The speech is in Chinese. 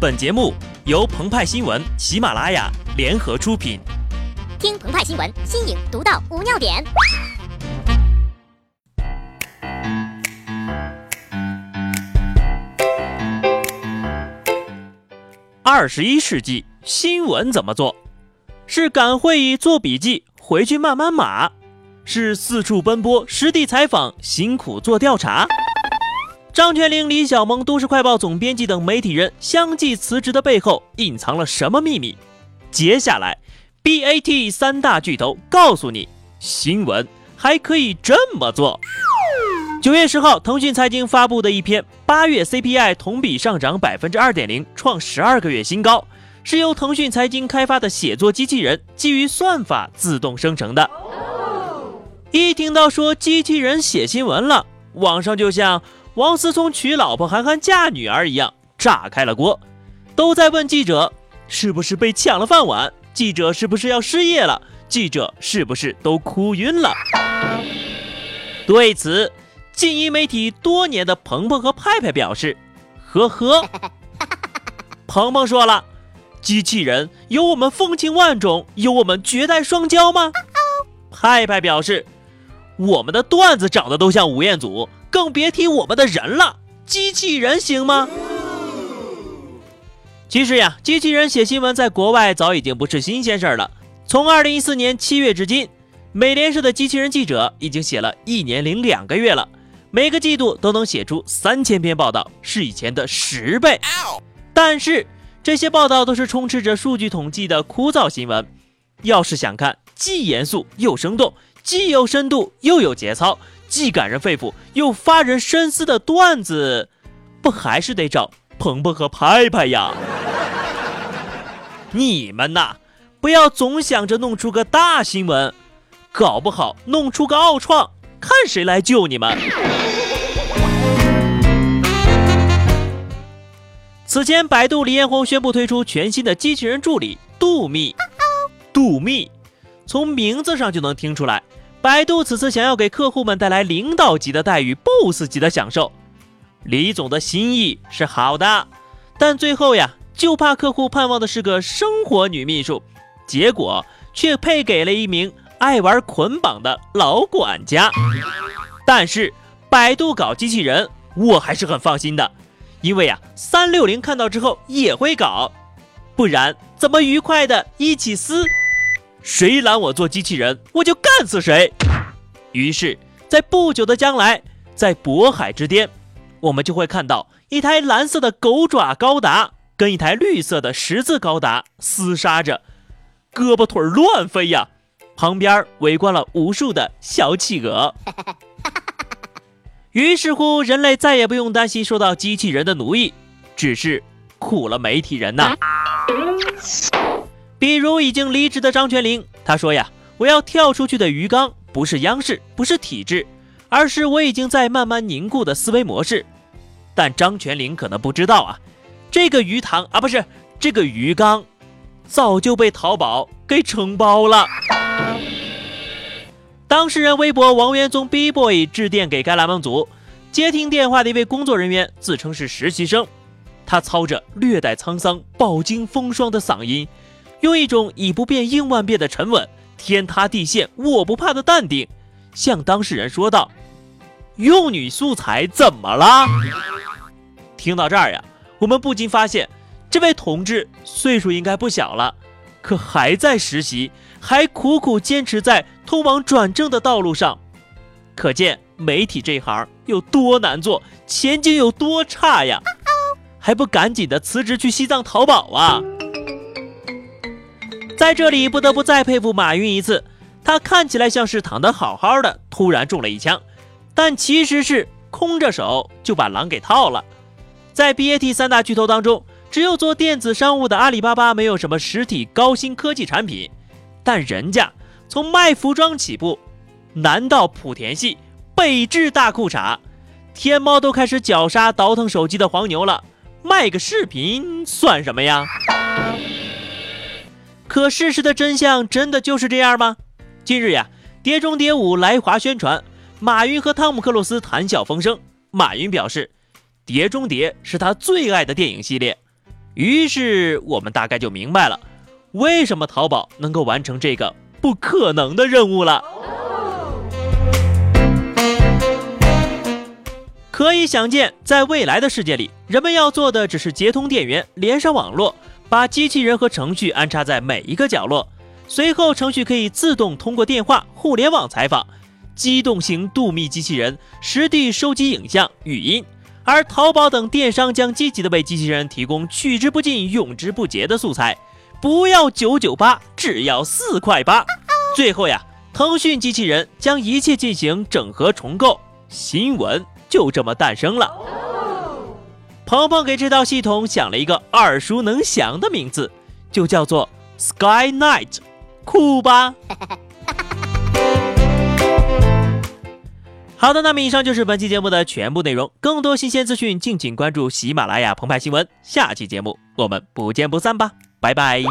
本节目由澎湃新闻、喜马拉雅联合出品。听澎湃新闻，新颖独到，无尿点。二十一世纪新闻怎么做？是赶会议做笔记，回去慢慢码；是四处奔波，实地采访，辛苦做调查。张泉灵、李小萌、都市快报总编辑等媒体人相继辞职的背后，隐藏了什么秘密？接下来，BAT 三大巨头告诉你，新闻还可以这么做。九月十号，腾讯财经发布的一篇八月 CPI 同比上涨百分之二点零，创十二个月新高，是由腾讯财经开发的写作机器人基于算法自动生成的。一听到说机器人写新闻了，网上就像。王思聪娶老婆，韩寒嫁女儿一样炸开了锅，都在问记者是不是被抢了饭碗，记者是不是要失业了，记者是不是都哭晕了？对此，经营媒体多年的鹏鹏和派派表示：“呵呵。”鹏鹏说了：“机器人有我们风情万种，有我们绝代双骄吗？”派派表示：“我们的段子长得都像吴彦祖。”更别提我们的人了，机器人行吗？其实呀，机器人写新闻在国外早已经不是新鲜事儿了。从二零一四年七月至今，美联社的机器人记者已经写了一年零两个月了，每个季度都能写出三千篇报道，是以前的十倍。但是这些报道都是充斥着数据统计的枯燥新闻。要是想看既严肃又生动，既有深度又有节操。既感人肺腑又发人深思的段子，不还是得找鹏鹏和拍拍呀？你们呐，不要总想着弄出个大新闻，搞不好弄出个奥创，看谁来救你们。此前，百度李彦宏宣布推出全新的机器人助理杜密。杜密，从名字上就能听出来。百度此次想要给客户们带来领导级的待遇，boss 级的享受。李总的心意是好的，但最后呀，就怕客户盼望的是个生活女秘书，结果却配给了一名爱玩捆绑的老管家。但是百度搞机器人，我还是很放心的，因为呀，三六零看到之后也会搞，不然怎么愉快的一起撕？谁拦我做机器人，我就干死谁。于是，在不久的将来，在渤海之巅，我们就会看到一台蓝色的狗爪高达跟一台绿色的十字高达厮杀着，胳膊腿乱飞呀！旁边围观了无数的小企鹅。于是乎，人类再也不用担心受到机器人的奴役，只是苦了媒体人呐。比如已经离职的张泉灵，他说呀：“我要跳出去的鱼缸不是央视，不是体制，而是我已经在慢慢凝固的思维模式。”但张泉灵可能不知道啊，这个鱼塘啊，不是这个鱼缸，早就被淘宝给承包了。当事人微博王元宗 B boy 致电给该栏目组，接听电话的一位工作人员自称是实习生，他操着略带沧桑、饱经风霜的嗓音。用一种以不变应万变的沉稳、天塌地陷我不怕的淡定，向当事人说道：“用女素材怎么了？”听到这儿呀，我们不禁发现，这位同志岁数应该不小了，可还在实习，还苦苦坚持在通往转正的道路上，可见媒体这行有多难做，前景有多差呀！还不赶紧的辞职去西藏淘宝啊！在这里不得不再佩服马云一次，他看起来像是躺得好好的，突然中了一枪，但其实是空着手就把狼给套了。在 BAT 三大巨头当中，只有做电子商务的阿里巴巴没有什么实体高新科技产品，但人家从卖服装起步，南到莆田系，北至大裤衩，天猫都开始绞杀倒腾手机的黄牛了，卖个视频算什么呀？可事实的真相真的就是这样吗？近日呀，《碟中谍五》来华宣传，马云和汤姆克鲁斯谈笑风生。马云表示，《碟中谍》是他最爱的电影系列。于是我们大概就明白了，为什么淘宝能够完成这个不可能的任务了。可以想见，在未来的世界里，人们要做的只是接通电源，连上网络，把机器人和程序安插在每一个角落，随后程序可以自动通过电话、互联网采访。机动型度秘机器人实地收集影像、语音，而淘宝等电商将积极的为机器人提供取之不尽、用之不竭的素材。不要九九八，只要四块八。最后呀，腾讯机器人将一切进行整合重构，新闻就这么诞生了。鹏鹏给这套系统想了一个耳熟能详的名字，就叫做 Sky Night，酷吧？好的，那么以上就是本期节目的全部内容。更多新鲜资讯，敬请关注喜马拉雅澎湃新闻。下期节目我们不见不散吧，拜拜。